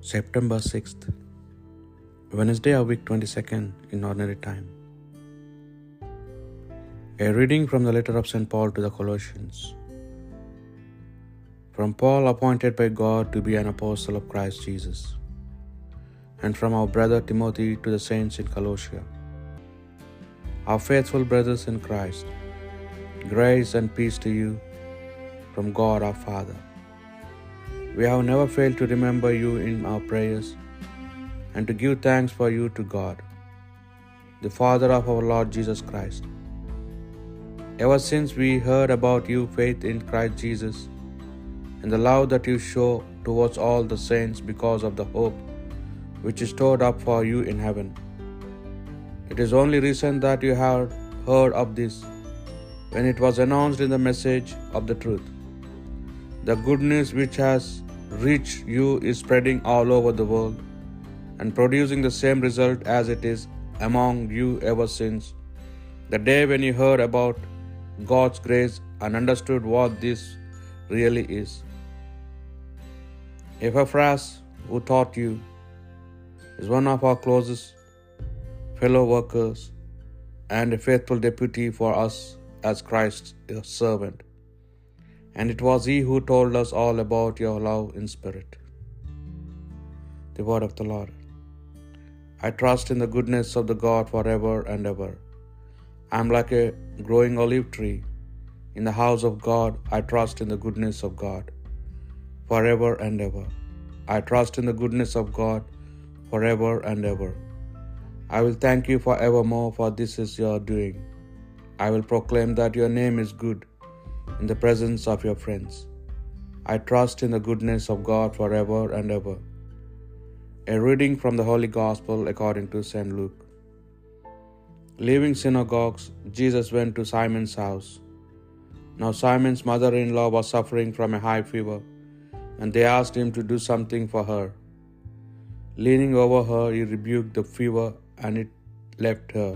September 6th, Wednesday of week 22nd in ordinary time. A reading from the letter of St. Paul to the Colossians. From Paul, appointed by God to be an apostle of Christ Jesus, and from our brother Timothy to the saints in Colossia, our faithful brothers in Christ, grace and peace to you from God our Father. We have never failed to remember you in our prayers and to give thanks for you to God, the Father of our Lord Jesus Christ. Ever since we heard about your faith in Christ Jesus and the love that you show towards all the saints because of the hope which is stored up for you in heaven. It is only recent that you have heard of this when it was announced in the message of the truth. The good news which has reached you is spreading all over the world and producing the same result as it is among you ever since the day when you heard about God's grace and understood what this really is. Epaphras, who taught you, is one of our closest fellow workers and a faithful deputy for us as Christ's servant. And it was he who told us all about your love in spirit. The word of the Lord. I trust in the goodness of the God forever and ever. I am like a growing olive tree. In the house of God, I trust in the goodness of God forever and ever. I trust in the goodness of God forever and ever. I will thank you for evermore, for this is your doing. I will proclaim that your name is good in the presence of your friends. I trust in the goodness of God forever and ever. A reading from the Holy Gospel according to St. Luke. Leaving synagogues, Jesus went to Simon's house. Now, Simon's mother in law was suffering from a high fever, and they asked him to do something for her. Leaning over her, he rebuked the fever, and it left her,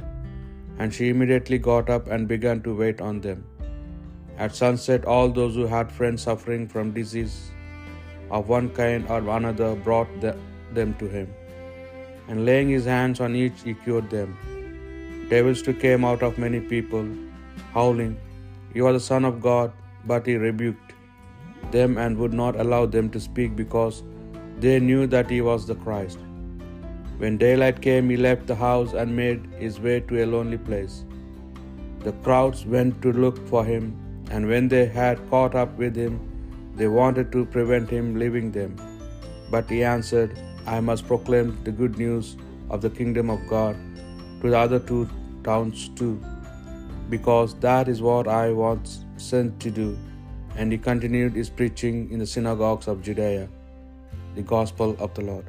and she immediately got up and began to wait on them. At sunset, all those who had friends suffering from disease of one kind or another brought them to him, and laying his hands on each, he cured them. Devils too came out of many people, howling, You are the Son of God, but he rebuked them and would not allow them to speak because they knew that he was the Christ. When daylight came, he left the house and made his way to a lonely place. The crowds went to look for him, and when they had caught up with him, they wanted to prevent him leaving them. But he answered, I must proclaim the good news of the kingdom of God to the other two towns too, because that is what I was sent to do. And he continued his preaching in the synagogues of Judea. The Gospel of the Lord.